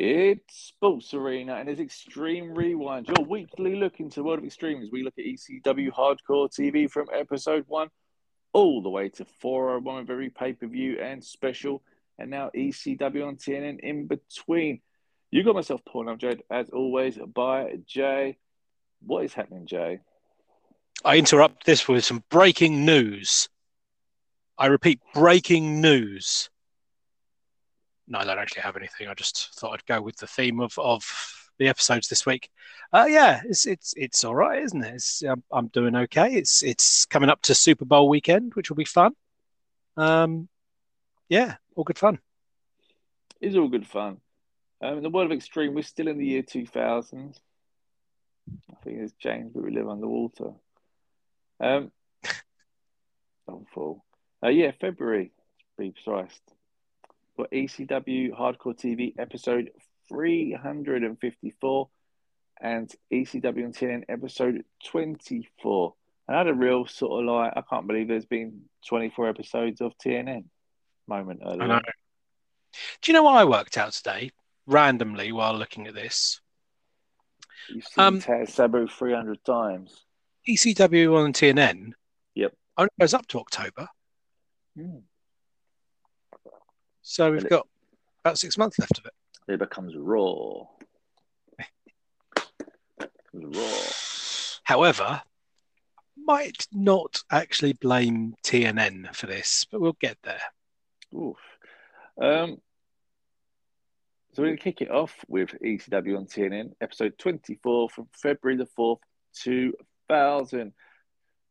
It's Sports Arena and it's Extreme Rewind, your weekly look into world of extreme as we look at ECW Hardcore TV from episode one all the way to 401 with every pay per view and special, and now ECW on TNN in between. You got myself, Paul. I'm joined as always by Jay. What is happening, Jay? I interrupt this with some breaking news. I repeat, breaking news. No, I don't actually have anything. I just thought I'd go with the theme of, of the episodes this week. Uh, yeah, it's it's it's all right, isn't it? It's, um, I'm doing okay. It's it's coming up to Super Bowl weekend, which will be fun. Um, yeah, all good fun. It's all good fun. Um, in the world of extreme, we're still in the year 2000. I think it's changed, but we live underwater. Um, awful. Uh, yeah, February, be precise. For ECW Hardcore TV episode 354 and ECW and TNN episode 24. And I had a real sort of like, I can't believe there's been 24 episodes of TNN moment earlier. Do you know what I worked out today, randomly, while looking at this? You've seen um, Sabu 300 times. ECW on TNN Yep. only goes up to October. Hmm. So we've got about six months left of it. It becomes raw. becomes raw. However, might not actually blame TNN for this, but we'll get there. Oof. Um, so we're going to kick it off with ECW on TNN, episode 24 from February the 4th, 2000.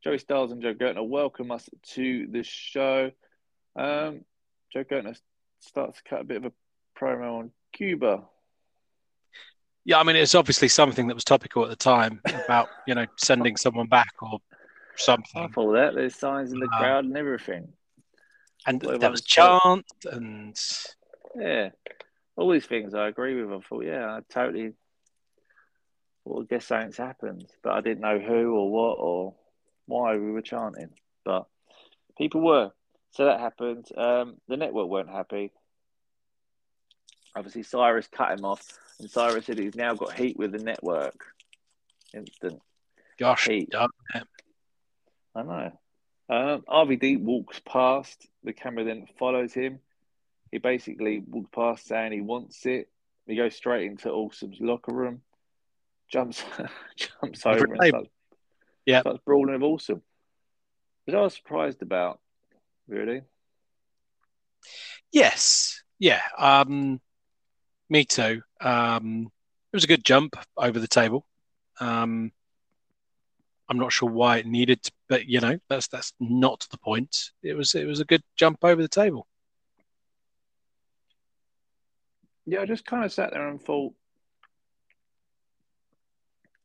Joey Styles and Joel Gertner welcome us to the show. Um, Joel Gertner starts to cut a bit of a promo on Cuba. Yeah, I mean, it's obviously something that was topical at the time about, you know, sending someone back or something. I follow that. There's signs in the um, crowd and everything. And Whatever there was chant and. Yeah. All these things I agree with. I thought, yeah, I totally. Well, I guess something's happened, but I didn't know who or what or why we were chanting. But people were. So that happened. Um, the network weren't happy. Obviously, Cyrus cut him off, and Cyrus said he's now got heat with the network. Instant. Gosh, heat. I know. Um, RVD walks past. The camera then follows him. He basically walks past saying he wants it. He goes straight into Awesome's locker room, jumps jumps over and starts, yeah. starts brawling with Awesome. Which I was surprised about, really. Yes. Yeah. Um, me too. Um, it was a good jump over the table. Um, I'm not sure why it needed, to, but you know that's that's not the point. It was it was a good jump over the table. Yeah, I just kind of sat there and thought.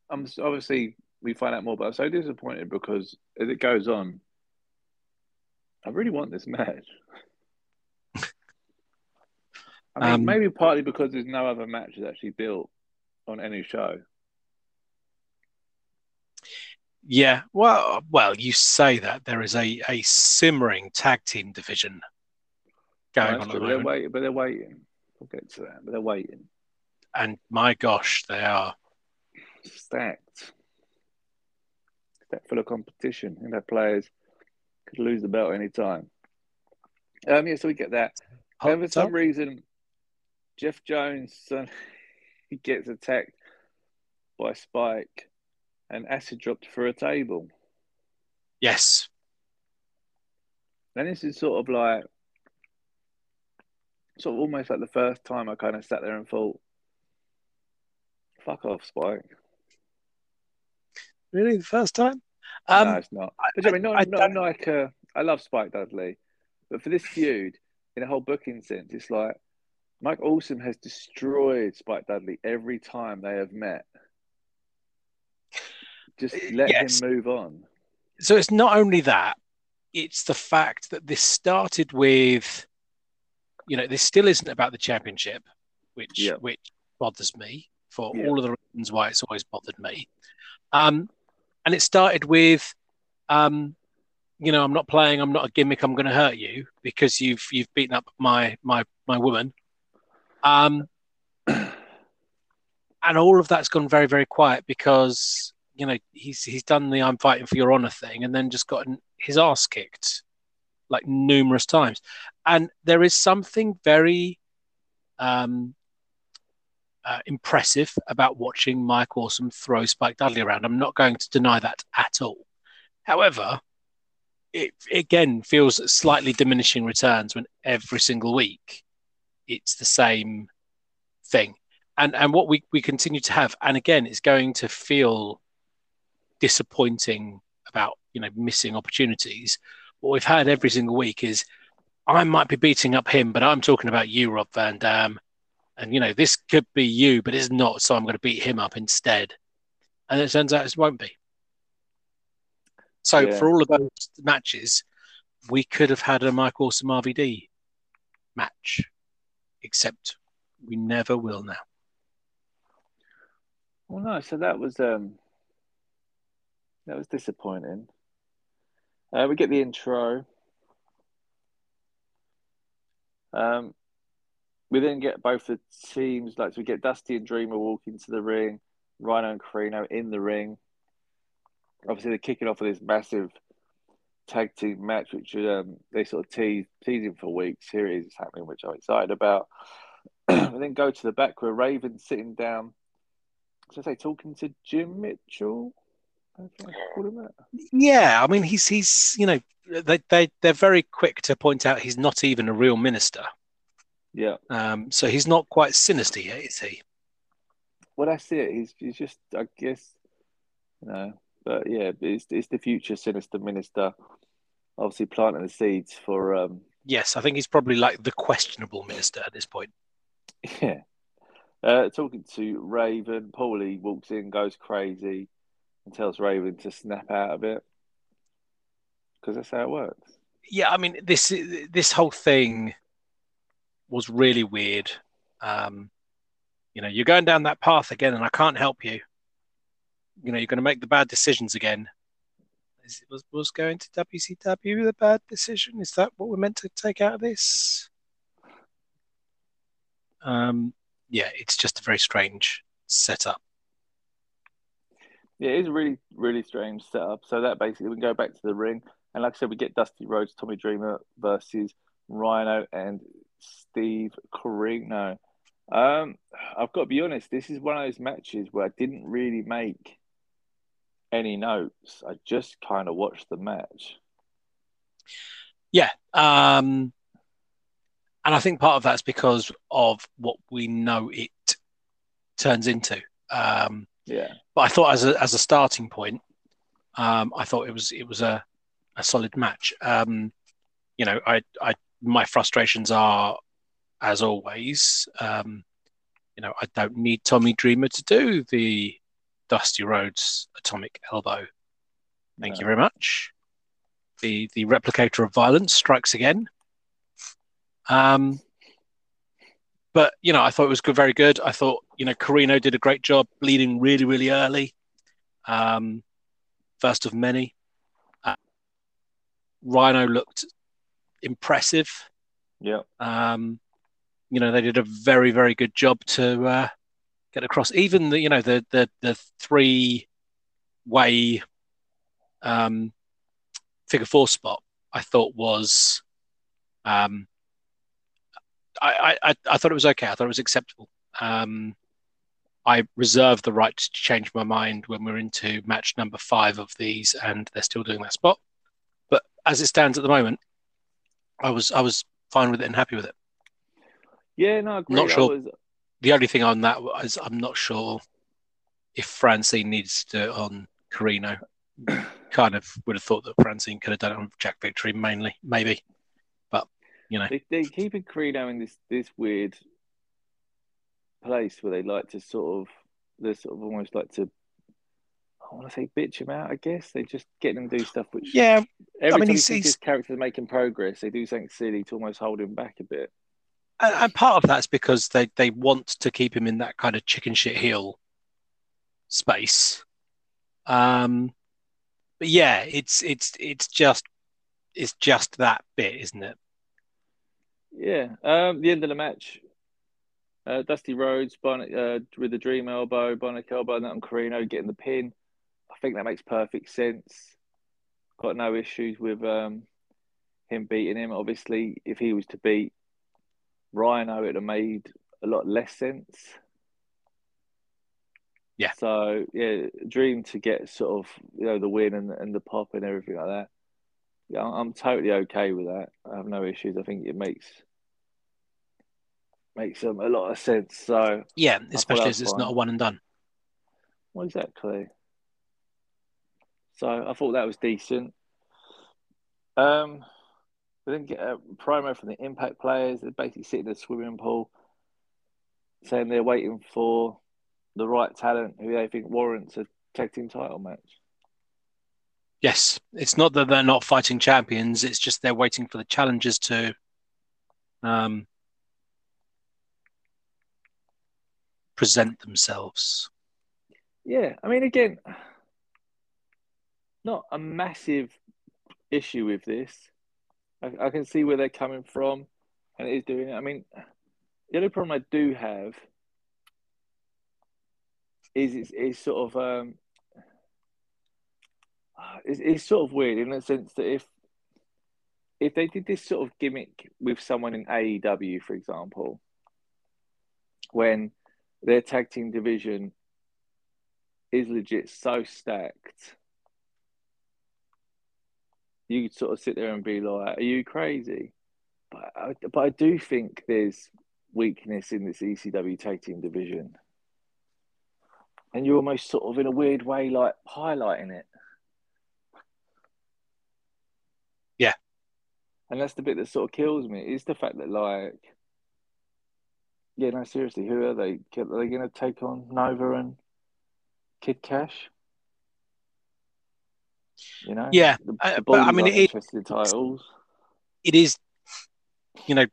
I'm obviously we find out more, but I'm so disappointed because as it goes on, I really want this match. I mean, um, maybe partly because there's no other match that's actually built on any show. Yeah, well, well, you say that there is a, a simmering tag team division going on. But they're waiting, but they're waiting. We'll get to that, but they're waiting. And my gosh, they are stacked, stacked full of competition, and their players could lose the belt any time. Um, yeah, so we get that. And for some reason, Jeff Jones, he gets attacked by Spike and acid dropped through a table. Yes. And this is sort of like, sort of almost like the first time I kind of sat there and thought, fuck off, Spike. Really, the first time? Um, no, it's not. But I, I mean, not, I, not, not like uh, I love Spike Dudley, but for this feud, in a whole booking sense, it's like Mike Awesome has destroyed Spike Dudley every time they have met. Just let yes. him move on. So it's not only that, it's the fact that this started with, you know, this still isn't about the championship, which yeah. which bothers me for yeah. all of the reasons why it's always bothered me. Um, and it started with, um, you know, I'm not playing. I'm not a gimmick. I'm going to hurt you because you've you've beaten up my my my woman. Um, and all of that's gone very very quiet because you know he's he's done the I'm fighting for your honor thing and then just gotten his ass kicked like numerous times, and there is something very um, uh, impressive about watching Mike Awesome throw Spike Dudley around. I'm not going to deny that at all. However, it again feels slightly diminishing returns when every single week it's the same thing. And and what we, we continue to have, and again, it's going to feel disappointing about you know missing opportunities. What we've had every single week is I might be beating up him, but I'm talking about you, Rob Van Dam. And, you know, this could be you, but it's not. So I'm going to beat him up instead. And it turns out it won't be. So yeah. for all of those matches, we could have had a Mike Awesome RVD match, except we never will now. Well, no. So that was um, that was disappointing. Uh, we get the intro. Um, we then get both the teams, like, so we get Dusty and Dreamer walking to the ring, Rhino and Corino in the ring. Obviously, they're kicking off with this massive tag team match, which um, they sort of tease, teasing for weeks. Here it is happening, which I'm excited about. and then go to the back where Raven's sitting down. So I say, talking to Jim Mitchell. Yeah, I mean, he's he's you know they they they're very quick to point out he's not even a real minister. Yeah. Um. So he's not quite sinister yet, is he? Well, that's it. He's he's just I guess you know, but yeah, it's it's the future sinister minister, obviously planting the seeds for. um Yes, I think he's probably like the questionable minister at this point. Yeah. Uh, talking to Raven, Paulie walks in, goes crazy and tells Raven to snap out of it because that's how it works. Yeah, I mean this this whole thing was really weird. Um, you know, you're going down that path again, and I can't help you. You know, you're going to make the bad decisions again. Is, was was going to WCW the bad decision? Is that what we're meant to take out of this? Um, yeah, it's just a very strange setup. Yeah, it is a really, really strange setup. So that basically we go back to the ring, and like I said, we get Dusty Rhodes, Tommy Dreamer versus Rhino and Steve Corino. Um, I've got to be honest, this is one of those matches where I didn't really make any notes. I just kind of watched the match. Yeah. Um, and I think part of that's because of what we know it turns into. Um, yeah. But I thought as a as a starting point, um, I thought it was it was a, a solid match. Um, you know, I I my frustrations are as always. Um, you know, I don't need Tommy Dreamer to do the Dusty Rhodes atomic elbow. Thank no. you very much. The the replicator of violence strikes again. Um, but you know, I thought it was good, very good. I thought you know Corino did a great job bleeding really, really early. Um, first of many. Uh, Rhino looked impressive. Yeah. Um, you know, they did a very, very good job to uh, get across. Even the, you know, the the the three way um, figure four spot, I thought was um, I, I, I thought it was okay. I thought it was acceptable. Um, I reserve the right to change my mind when we're into match number five of these, and they're still doing that spot. But as it stands at the moment, I was I was fine with it and happy with it. Yeah, no, I agree. Not sure. Was... The only thing on that is I'm not sure if Francine needs to do it on Corino. kind of would have thought that Francine could have done it on Jack Victory mainly, maybe But you know. They, they keep Corino in this this weird place where they like to sort of they sort of almost like to I want to say bitch him out. I guess they just get him to do stuff which yeah. Every I mean, time he's, his character's making progress, they do something silly to almost hold him back a bit. And, and part of that's because they they want to keep him in that kind of chicken shit heel space. Um, but yeah, it's it's it's just it's just that bit, isn't it? Yeah. Um, the end of the match, Uh, Dusty Rhodes uh, with the Dream Elbow, Bionic Elbow, and that on Corino getting the pin. I think that makes perfect sense. Got no issues with um, him beating him. Obviously, if he was to beat Rhino, it'd have made a lot less sense. Yeah. So yeah, dream to get sort of you know the win and and the pop and everything like that. Yeah, I'm I'm totally okay with that. I have no issues. I think it makes makes um, a lot of sense. So Yeah, especially as it's fine. not a one and done. well, exactly. So I thought that was decent. Um, we didn't get a promo from the Impact players. They're basically sitting in the swimming pool, saying they're waiting for the right talent who they think warrants a tag team title match. Yes, it's not that they're not fighting champions. It's just they're waiting for the challengers to um, present themselves. Yeah, I mean, again, not a massive issue with this. I, I can see where they're coming from, and it is doing it. I mean, the only problem I do have is it's, it's sort of um, it's, it's sort of weird in the sense that if if they did this sort of gimmick with someone in AEW, for example, when their tag team division is legit so stacked, you could sort of sit there and be like, "Are you crazy?" But I, but I do think there's weakness in this ECW tag team division, and you're almost sort of in a weird way like highlighting it. Yeah. and that's the bit that sort of kills me is the fact that like, yeah, no, seriously, who are they? Are they going to take on Nova and Kid Cash? You know, Yeah, the, uh, the but, I mean, it- titles. It is, you know,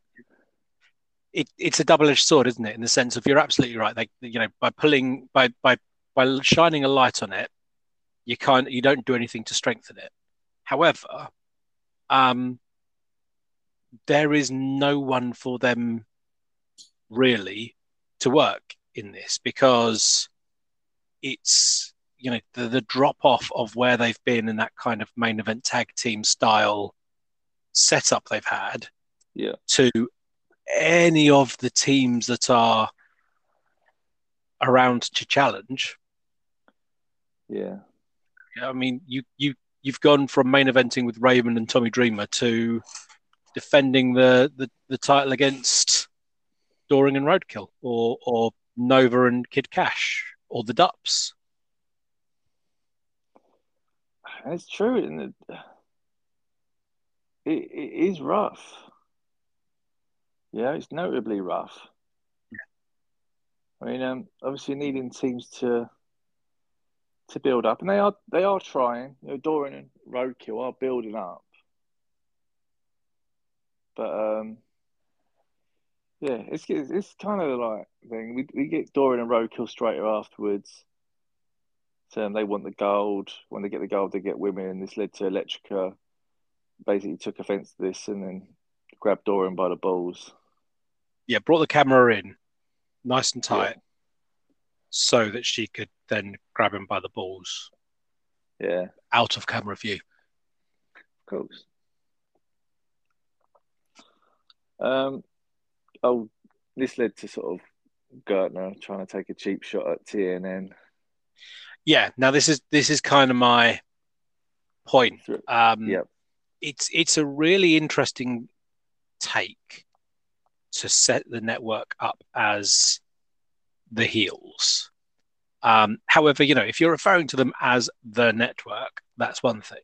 it, it's a double-edged sword, isn't it? In the sense of you're absolutely right. Like you know, by pulling by by by shining a light on it, you can't you don't do anything to strengthen it. However, um, there is no one for them really to work in this because it's you know the, the drop off of where they've been in that kind of main event tag team style setup they've had Yeah. to any of the teams that are around to challenge Yeah, I mean, you you you've gone from main eventing with Raven and Tommy Dreamer to defending the the, the title against Doring and Roadkill, or or Nova and Kid Cash, or the Dupps. It's true, and it, it, it is rough. Yeah, it's notably rough. I mean, um, obviously needing teams to to build up, and they are they are trying. You know, Doring and Roadkill are building up, but um, yeah, it's it's, kind of like thing. We we get Doring and Roadkill straight afterwards. Saying they want the gold. When they get the gold, they get women. And this led to Electrica basically took offense to this and then grabbed Doring by the balls. Yeah, brought the camera in, nice and Yeah. tight, so that she could then grab him by the balls Yeah, out of camera view. of course. Um, oh, this led to sort of Gertner trying to take a cheap shot at TNN. Yeah. Now this is this is kind of my point. Um, Yep. it's it's a really interesting take to set the network up as the heels. Um, however, you know, if you're referring to them as the network, that's one thing.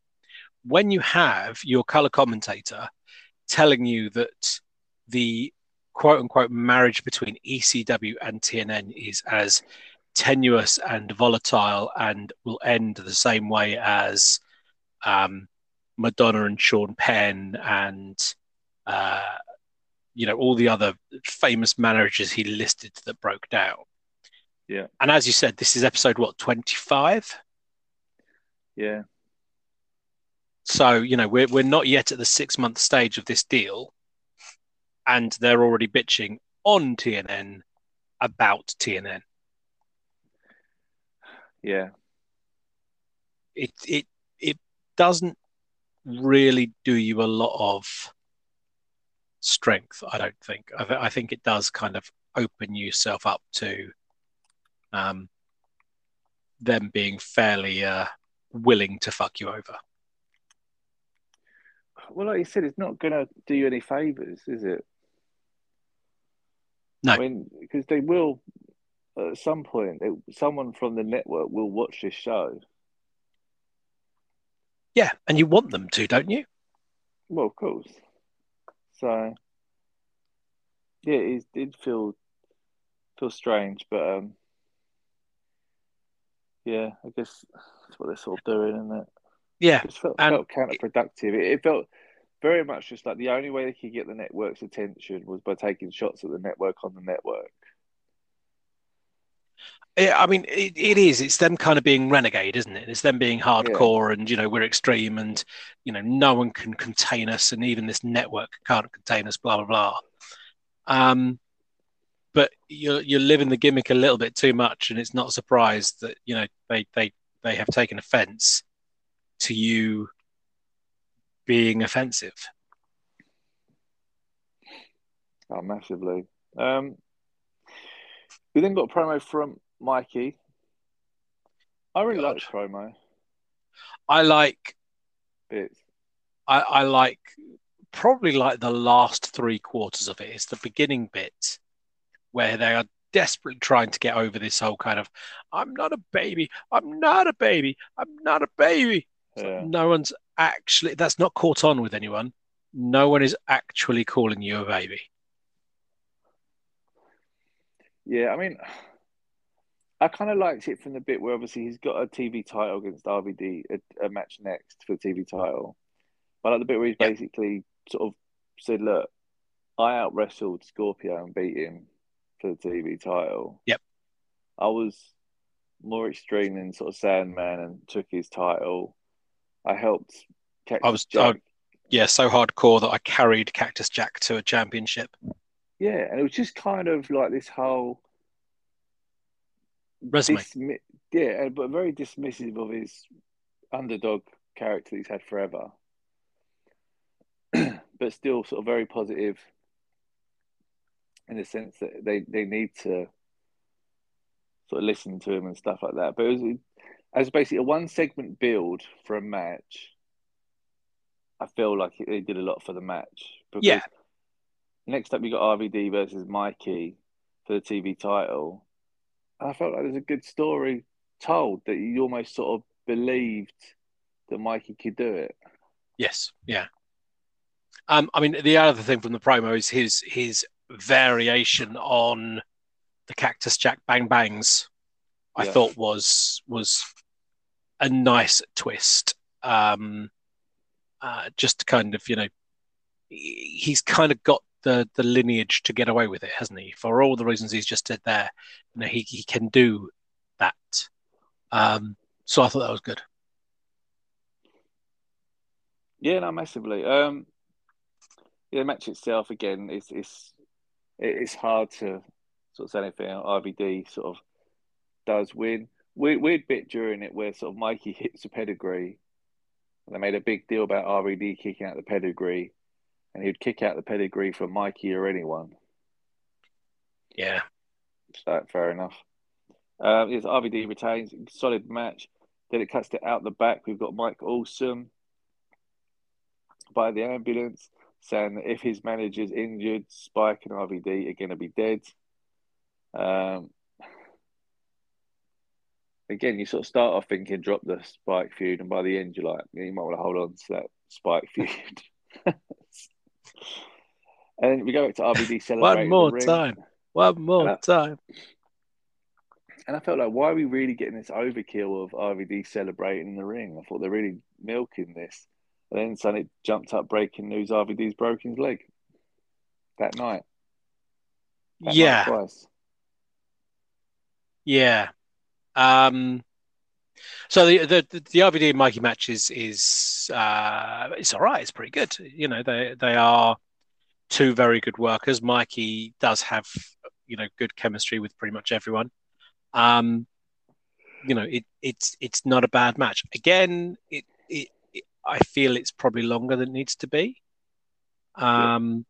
When you have your color commentator telling you that the quote unquote marriage between ECW and TNN is as tenuous and volatile and will end the same way as um, Madonna and Sean Penn and uh, you know all the other famous managers he listed that broke down. Yeah. And as you said, this is episode what twenty five. Yeah, So you know we're we're not yet at the six month stage of this deal, and they're already bitching on TNN about TNN. Yeah, It it it doesn't really do you a lot of strength. I don't think. I, th- I think it does kind of open yourself up to um, them being fairly uh, willing to fuck you over. well, like you said, it's not going to do you any favors, is it? No. I mean, because they will at some point. They, someone from the network will watch this show. Yeah, and you want them to, don't you? Well, of course. So, yeah, it did feel feel strange, but um, yeah, I guess that's what they're sort of doing, isn't it? Yeah, It just felt, and- felt counterproductive. It, it felt very much just like the only way they could get the network's attention was by taking shots at the network on the network. Yeah, I mean, it, it is. It's them kind of being renegade, isn't it? It's them being hardcore, and you know we're extreme, and you know no one can contain us, and even this network can't contain us. Blah blah blah. Um, but you're you're living the gimmick a little bit too much, and it's not a surprise that you know they they they have taken offence to you being offensive. Oh, massively. Um, we then got a promo from Mikey. I really God. like promo I like bits. I, I like probably like the last three quarters of it. It's the beginning bit where they are desperately trying to get over this whole kind of I'm not a baby, I'm not a baby, I'm not a baby. Yeah. No one's actually that's not caught on with anyone. No one is actually calling you a baby. Yeah, I mean, I kind of liked it from the bit where obviously he's got a TV title against RVD, a, a match next for the TV title. But I like the bit where he's Yeah. basically sort of said, "Look, I out wrestled Scorpio and beat him for the TV title. Yep. I was more extreme than sort of Sandman and took his title. I helped. Cactus I was- Jack. Yeah, so hardcore that I carried Cactus Jack to a championship. Yeah, and it was just kind of like this whole Resume. dismi- yeah, but very dismissive of his underdog character he's had forever. but still sort of very positive in the sense that they, they need to sort of listen to him and stuff like that. But it was as basically a one segment build for a match. I feel like they did a lot for the match. Because Yeah. Next up, you got RVD versus Mikey for the TV title. And I felt like there's a good story told that you almost sort of believed that Mikey could do it. Yes, yeah. Um, I mean, the other thing from the promo is his his variation on the Cactus Jack Bang Bangs. I Yeah. thought was was a nice twist. Um, uh, just kind of, you know, he's kind of got the the lineage to get away with it, hasn't he? For all the reasons he's just said there, you know, he he can do that. Um, so I thought that was good. Yeah, no, massively. Um, yeah, the match itself again is it's it's hard to sort of say anything. RVD sort of does win. Weird, weird bit during it where sort of Mikey hits a pedigree. And they made a big deal about RVD kicking out the pedigree, and he'd kick out the pedigree for Mikey or anyone. Yeah, So fair enough. Um, yes, RVD retains solid match. Then it cuts to out the back. We've got Mike Awesome by the ambulance saying that if his manager's injured, Spike and RVD are going to be dead. Um, again, you sort of start off thinking drop the Spike feud, and by the end, you're like, you might want to hold on to that Spike feud. And we go back to RVD celebrating. one more time, one more Yeah. time. And I felt like, why are we really getting this overkill of RVD celebrating in the ring? I thought they're really milking this. And then suddenly it jumped up breaking news RVD's broken his leg that night. That night Yeah, twice. Yeah. Um, so the, the the RVD and Mikey match is is uh, it's all right. It's pretty good. You know, they they are two very good workers. Mikey does have you know good chemistry with pretty much everyone. Um, you know, it it's it's not a bad match. Again, it, it, it I feel it's probably longer than it needs to be. Um,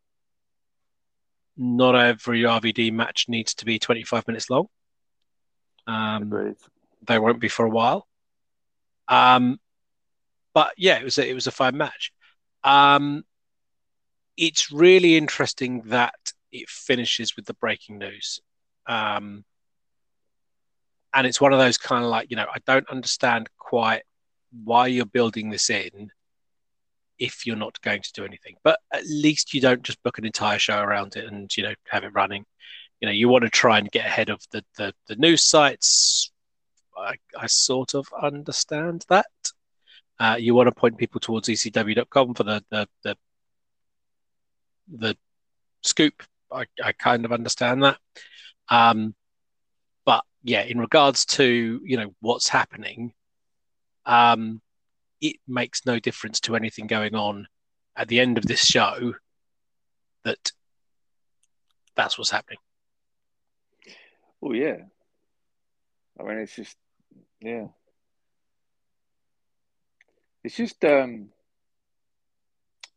not every RVD match needs to be 25 minutes long. Um, Agreed. They won't be for a while. Um, but yeah, it was a, it was a fine match. Um, it's really interesting that it finishes with the breaking news. Um, and it's one of those kind of like, you know, I don't understand quite why you're building this in if you're not going to do anything. But at least you don't just book an entire show around it and, you know, have it running. You know, you want to try and get ahead of the, the, the news sites. I, I sort of understand that. Uh, you want to point people towards ecw.com for the, the, the, the scoop. I, I kind of understand that. Um, but yeah, in regards to, you know, what's happening, um, it makes no difference to anything going on at the end of this show that that's what's happening. Oh yeah. I mean, it's just, yeah. It's just um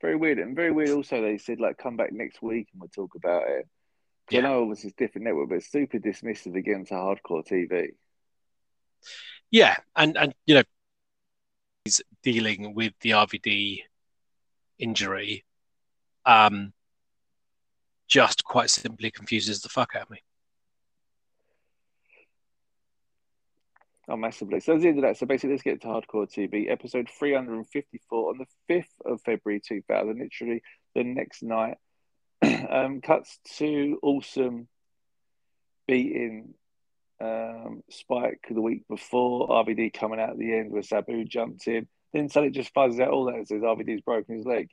very weird and very weird. Also, they said like come back next week and we'll talk about it. Yeah. I know obviously it's different network, but it's super dismissive against hardcore TV. Yeah, and and you know, he's dealing with the RVD injury. Um, just quite simply confuses the fuck out of me. Oh, massively. So that's the end of that. So basically, let's get to Hardcore TV, episode 354 on the 5th of February 2000, literally the next night. um, cuts to Awesome beating um, Spike the week before, RVD coming out at the end where Sabu jumped in. Then suddenly just fuzzes out all that and says RVD's broken his leg.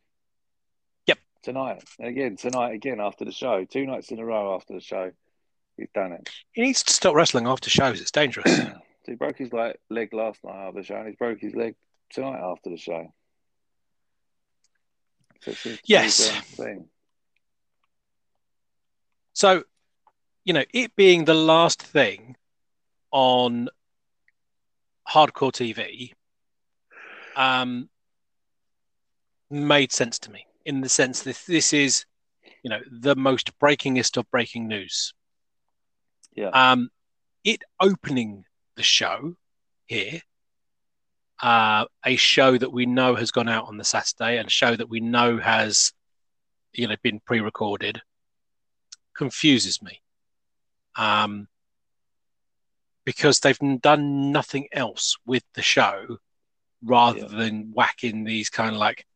Yep. Tonight. And again, tonight again after the show. Two nights in a row after the show. He's done it. He needs to stop wrestling after shows. It's dangerous. So he broke his like, leg last night after the show, and he's broke his leg tonight after the show. So it seems to be Yes. So, you know, it being the last thing on hardcore TV um, made sense to me in the sense that this is, you know, the most breakingest of breaking news. Yeah. Um, it opening the show here, uh, a show that we know has gone out on the Saturday and a show that we know has, you know, been pre-recorded, confuses me. Um, because they've done nothing else with the show rather Yeah. than whacking these kind of like,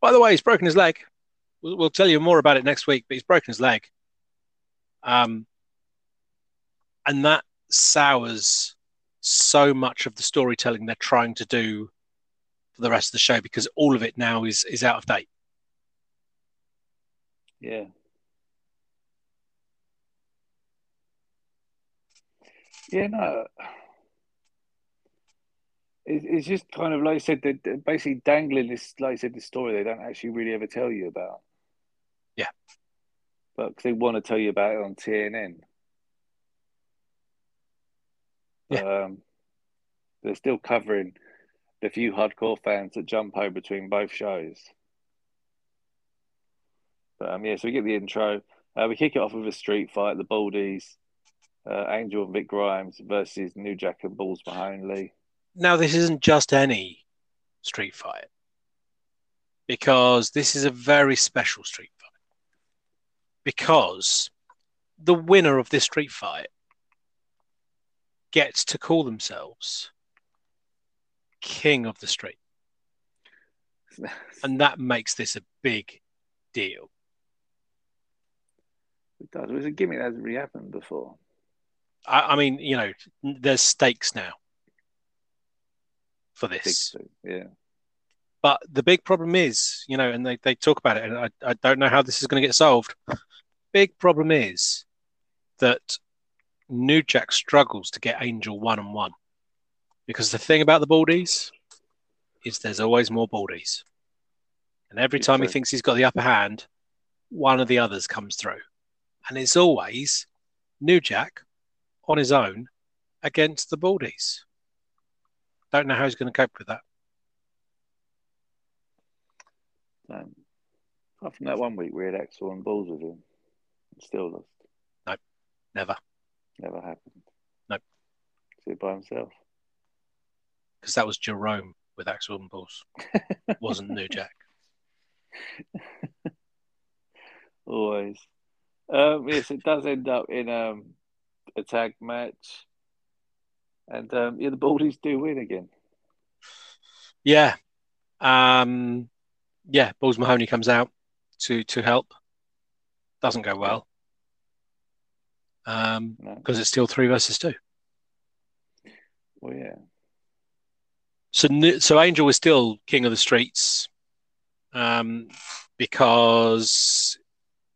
by the way, he's broken his leg. We'll, we'll tell you more about it next week, but he's broken his leg. Um, and that sours so much of the storytelling they're trying to do for the rest of the show because all of it now is is out of date. Yeah. Yeah, no. It, it's just kind of like I said, they're basically dangling this, like I said, this story they don't actually really ever tell you about. Yeah. But 'cause they want to tell you about it on TNN. But, um, they're still covering the few hardcore fans that jump over between both shows. But um, yeah, so we get the intro. Uh, we kick it off with a street fight. The Baldies, uh, Angel and Vic Grimes versus New Jack and Balls Mahoney. Now this isn't just any street fight because this is a very special street fight. Because the winner of this street fight gets to call themselves king of the street. And that makes this a big deal. It does. It was a gimmick that hasn't really happened before. I, I mean, you know, there's stakes now for this. two. Yeah. But the big problem is, you know, and they, they talk about it, and I, I don't know how this is going to get solved. Big problem is that New Jack struggles to get Angel one on one. Because the thing about the Baldies is there's always more Baldies. And every time he thinks he's got the upper hand, one of the others comes through. And it's always New Jack on his own against the Baldies. Don't know how he's going to cope with that. Um, apart from that one week we had Axl and Balls with him, still lost. No, never. Never happened. No. Sit by himself. Because that was Jerome with Axl and Balls. wasn't New Jack. Always. Um, yes, it does end up in um, a tag match. And um, yeah, the Baldies do win again. Yeah. Um, yeah, Balls Mahoney comes out to to help. Doesn't go well. Um, No. because it's still three versus two. Well, yeah. So, so Angel was still king of the streets, um, because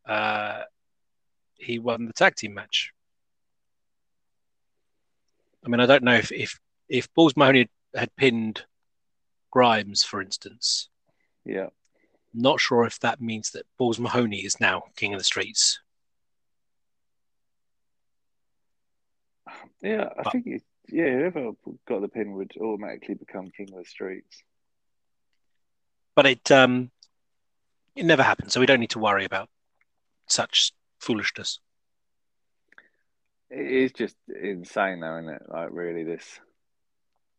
uh, he won the tag team match. I mean, I don't know if if if Balls Mahoney had pinned Grimes, for instance. Yeah. Not sure if that means that Balls Mahoney is now king of the streets. Yeah, I But- think it, yeah, whoever got the pin would automatically become king of the streets. but it um it never happened so we don't need to worry about such foolishness It is just insane, though, isn't it? Like, really, this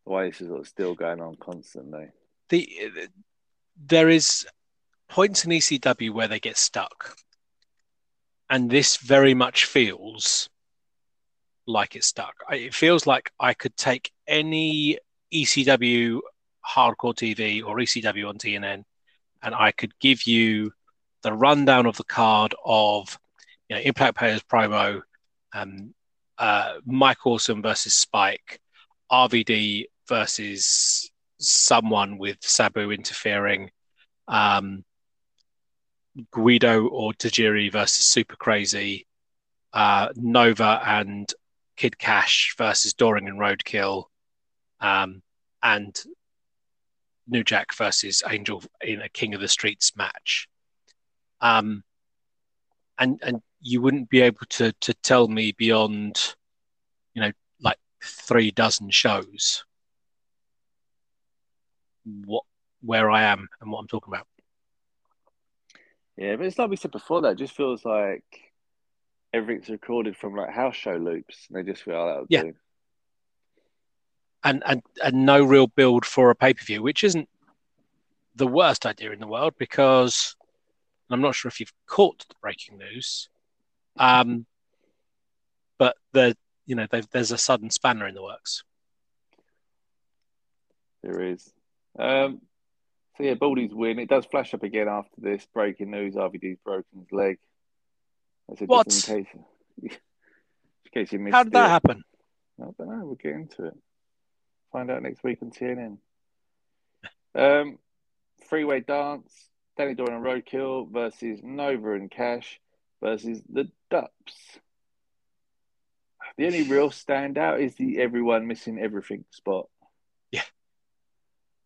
the way this is still going on constantly. the there is points in ECW where they get stuck and this very much feels like it's stuck. I- it feels like I could take any ECW hardcore TV or ECW on TNN and I could give you the rundown of the card of you know Impact Players promo um, uh, Mike Awesome versus Spike RVD versus someone with Sabu interfering, um, Guido or Tajiri versus Super Crazy, uh, Nova and Kid Cash versus Doring and Roadkill, um, and New Jack versus Angel in a King of the Streets match. Um, and and you wouldn't be able to to tell me beyond, you know, like three dozen shows what where I am and what I'm talking about. Yeah, but it's like we said before. That just feels like everything's recorded from like house show loops. And they just feel oh, that'll Yeah. do. And and and no real build for a pay per view, which isn't the worst idea in the world because I'm not sure if you've caught the breaking news. Um, but the you know they've- there's a sudden spanner in the works. There is. Um, so yeah, Baldy's win. It does flash up again after this breaking news. RVD's broken his leg. Said What? just in case, in case you missed How did that it. happen? I don't know. We'll get into it. Find out next week on TNN. Um, three way dance. Danny Doring and Roadkill versus Nova and Cash versus the Dupps. The only real standout is the everyone missing everything spot. Yeah.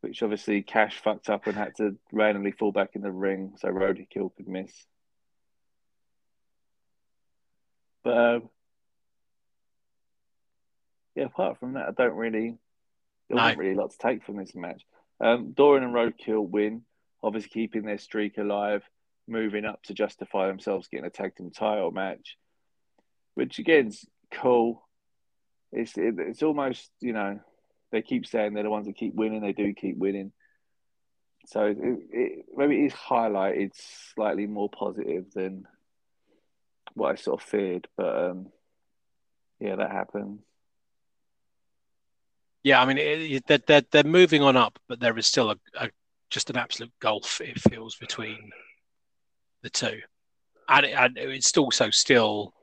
Which obviously Cash fucked up and had to randomly fall back in the ring so Roadkill could miss. But um, yeah, apart from that, I don't really. There wasn't really a lot to take from this match. Um, Doring and Roadkill win, obviously keeping their streak alive, moving up to justify themselves getting a tag team title match, which again's cool. It's it, it's almost you know they keep saying they're the ones that keep winning. They do keep winning. So it, it, maybe it is highlighted slightly more positive than what I sort of feared, but um, yeah, that happened. Yeah, I mean it, it- they're, they're they're moving on up, but there is still a, a just an absolute gulf it feels between the two, and, it, and it's also still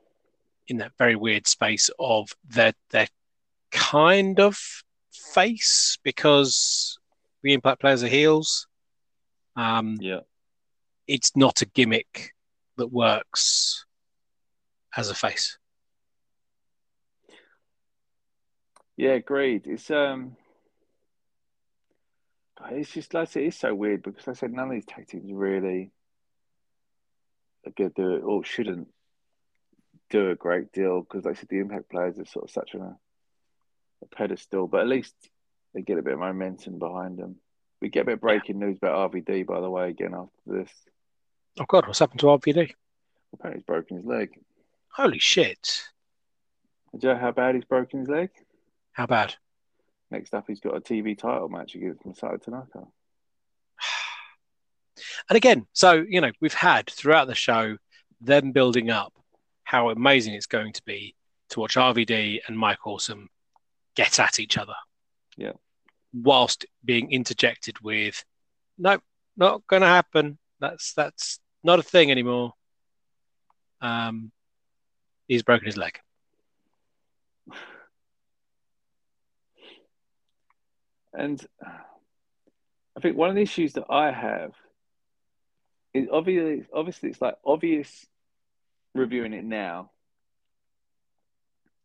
in that very weird space of their their kind of face because the Impact players are heels. Um, Yeah, it's not a gimmick that works as a face. yeah, agreed. It's um, it's just like I said, it's so weird because like I said none of these tactics really are good do or shouldn't do a great deal because, like I said, the Impact players are sort of such a, a pedestal, but at least they get a bit of momentum behind them. We get a bit of breaking news about RVD, by the way, again after this. Oh God, what's happened to RVD? Apparently, he's broken his leg. Holy shit! Do you know how bad he's broken his leg? How bad? Next up, he's got a TV title match against Masato Tanaka. And again, so you know, we've had throughout the show them building up how amazing it's going to be to watch RVD and Mike Awesome get at each other. Yeah. Whilst being interjected with, nope, not going to happen. That's that's not a thing anymore. Um, he's broken his leg. And I think one of the issues that I have is obviously, obviously, it's like obvious reviewing it now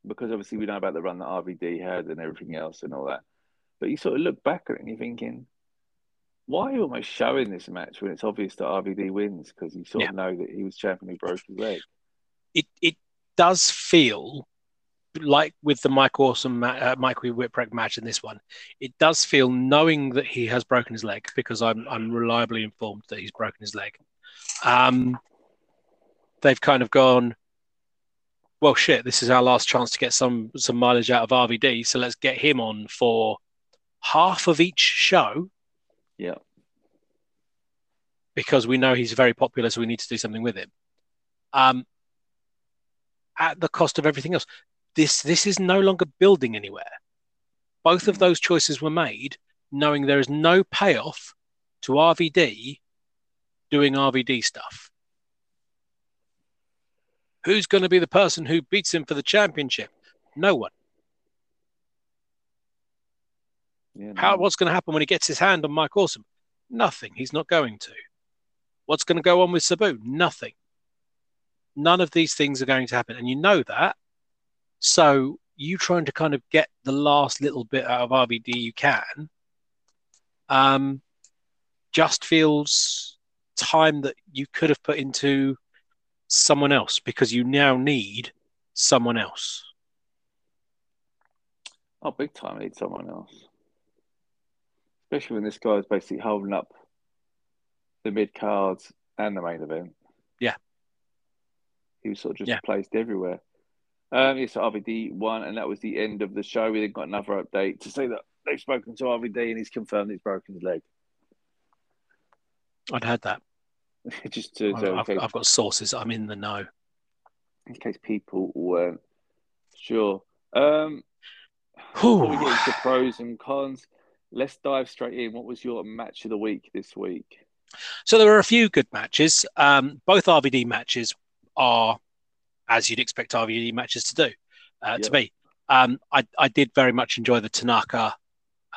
because obviously we know about the run that RVD had and everything else and all that. But you sort of look back at it and you're thinking, why are you almost showing this match when it's obvious that RVD wins because you sort Yeah. of know that he was champion who broke his leg? It it does feel like with the Mike Awesome, uh, Mike Whipwreck match in this one, it does feel knowing that he has broken his leg because I'm I'm reliably informed that he's broken his leg. Um, they've kind of gone, well, shit. This is our last chance to get some some mileage out of RVD, so let's get him on for half of each show Yeah. because we know he's very popular, so we need to do something with him. Um, at the cost of everything else. This this is no longer building anywhere. Both of mm. those choices were made knowing there is no payoff to RVD doing RVD stuff. Who's going to be the person who beats him for the championship? No one. Yeah. How no. what's going to happen when he gets his hand on Mike Awesome? Nothing. He's not going to. What's going to go on with Sabu? Nothing. None of these things are going to happen, and you know that. So you trying to kind of get the last little bit out of RVD you can, um, just feels time that you could have put into someone else because you now need someone else. Oh, big time. I need someone else. Especially when this guy is basically holding up the mid cards and the main event. Yeah. He was sort of just Yeah. placed everywhere. Um, yes, so RVD won, and that was the end of the show. We then got another update to say that they've spoken to RVD and he's confirmed he's broken his leg. I'd had that. just to, in, I've, case, I've got sources. I'm in the know. in case people weren't sure. Um, before we get into pros and cons, let's dive straight in. What was your match of the week this week? So there were a few good matches. Um, both RVD matches are as you'd expect RVD matches to do uh, to Yep. be. Um, I, I did very much enjoy the Tanaka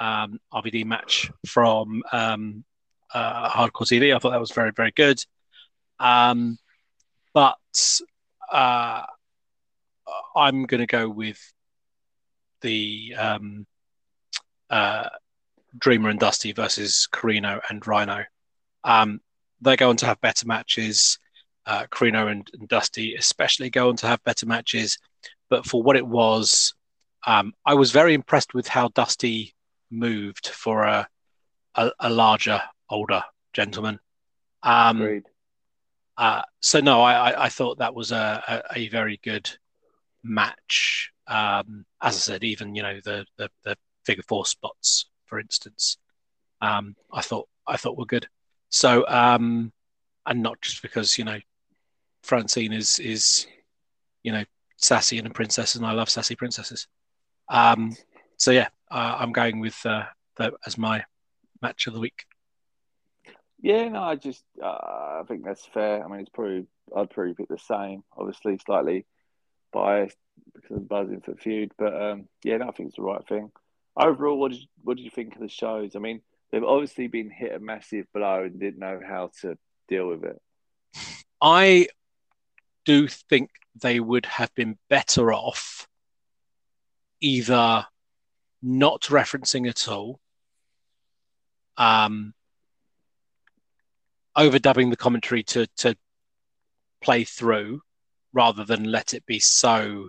um, RVD match from um, uh, Hardcore TV. I thought that was very very good. Um, but uh, I'm going to go with the um, uh, Dreamer and Dusty versus Corino and Rhino. Um, they go on to have better matches. Uh, Corino and, and Dusty, especially, go on to have better matches. But for what it was, um, I was very impressed with how Dusty moved for a a, a larger, older gentleman. Um, Agreed. uh, so no, I, I, I thought that was a, a, a very good match. Um, as I said, even you know the, the the figure four spots, for instance, um, I thought I thought were good. So um, and not just because you know Francine is is you know sassy and a princess, and I love sassy princesses. Um, so yeah, uh, I'm going with uh, that as my match of the week. Yeah, no, I just uh, I think that's fair. I mean, it's probably I'd probably pick the same. Obviously, slightly biased because of buzzing for feud, but um, yeah, no, I think it's the right thing. Overall, what did you, what did you think of the shows? I mean, they've obviously been hit a massive blow and didn't know how to deal with it. I do think they would have been better off either not referencing at all, um, overdubbing the commentary to to play through, rather than let it be so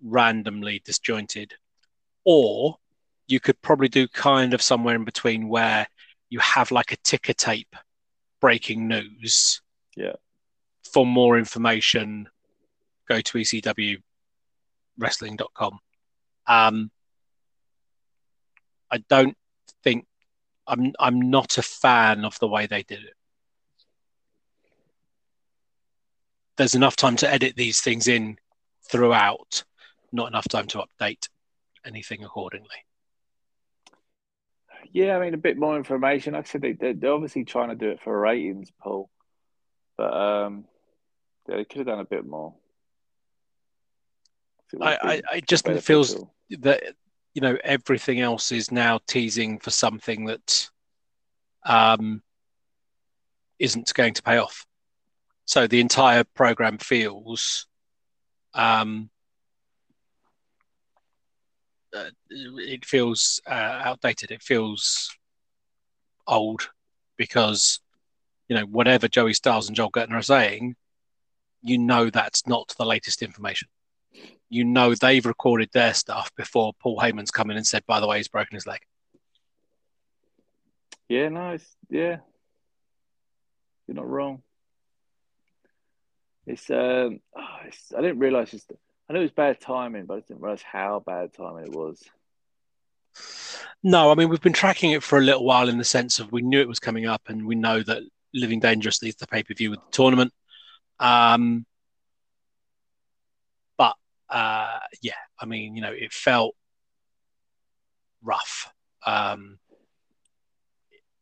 randomly disjointed. Or you could probably do kind of somewhere in between where you have like a ticker tape breaking news. Yeah. For more information, go to ecwwrestling.com. Um, I don't think I'm I'm not a fan of the way they did it. There's enough time to edit these things in throughout, not enough time to update anything accordingly. Yeah, I mean, a bit more information. Like I said, they, they're obviously trying to do it for ratings, Paul. But um, yeah, they could have done a bit more. I, I, I just feels that you know everything else is now teasing for something that um, isn't going to pay off. So the entire program feels um, uh, it feels uh, outdated. It feels old because you know whatever Joey Styles and Joel Gertner are saying, you know that's not the latest information you know they've recorded their stuff before Paul Heyman's come in and said, by the way, he's broken his leg. Yeah, nice. Yeah. You're not wrong. It's um oh, it's, I didn't realise it's I knew it was bad timing, but I didn't realise how bad timing it was. No, I mean we've been tracking it for a little while in the sense of we knew it was coming up and we know that Living Dangerously is the pay per view with the tournament. Um, but uh, yeah, I mean, you know, it felt rough. Um,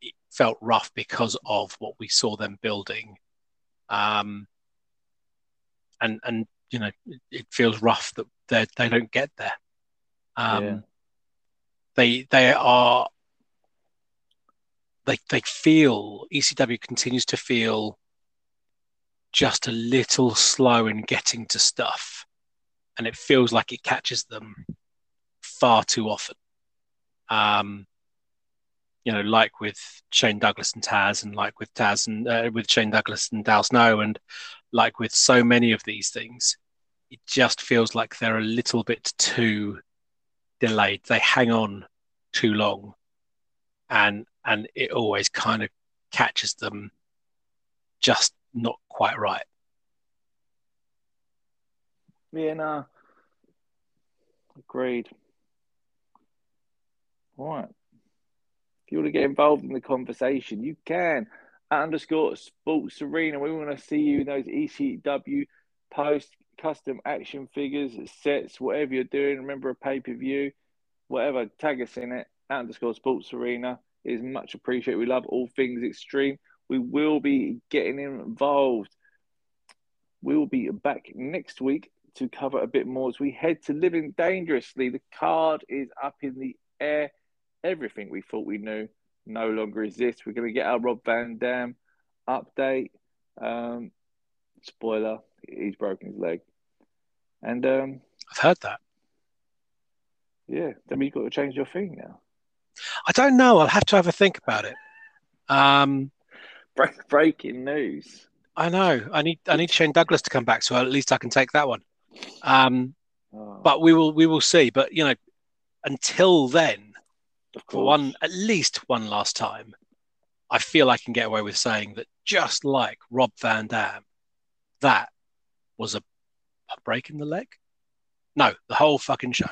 it felt rough because of what we saw them building. Um, and and you know, it, feels rough that they they don't get there. Um, yeah. They they are they they feel ECW continues to feel just a little slow in getting to stuff and it feels like it catches them far too often. Um, you know, like with Shane Douglas and Taz, and like with Taz and uh, with Shane Douglas and Al Snow, and like with so many of these things, it just feels like they're a little bit too delayed. They hang on too long, and and it always kind of catches them just not quite right. Yeah, no. Agreed. All right. If you want to get involved in the conversation, you can. At underscore sports arena. We want to see you in those ECW post custom action figures, sets, whatever you're doing. Remember a pay per view, whatever. Tag us in it. At underscore sports arena is much appreciated. We love all things extreme. We will be getting involved. We will be back next week to cover a bit more as we head to Living Dangerously. The card is up in the air. Everything we thought we knew no longer exists. We're going to get our Rob Van Dam update. Um, spoiler, he's broken his leg. And um, I've heard that. Yeah, then you've got to change your thing now. I don't know. I'll have to have a think about it. Um, Break, breaking news. I know. I need I need Shane Douglas to come back, so at least I can take that one. Um, oh. But we will we will see. But you know, until then, for one at least one last time, I feel I can get away with saying that just like Rob Van Dam, that was a, a break in the leg. No, the whole fucking show.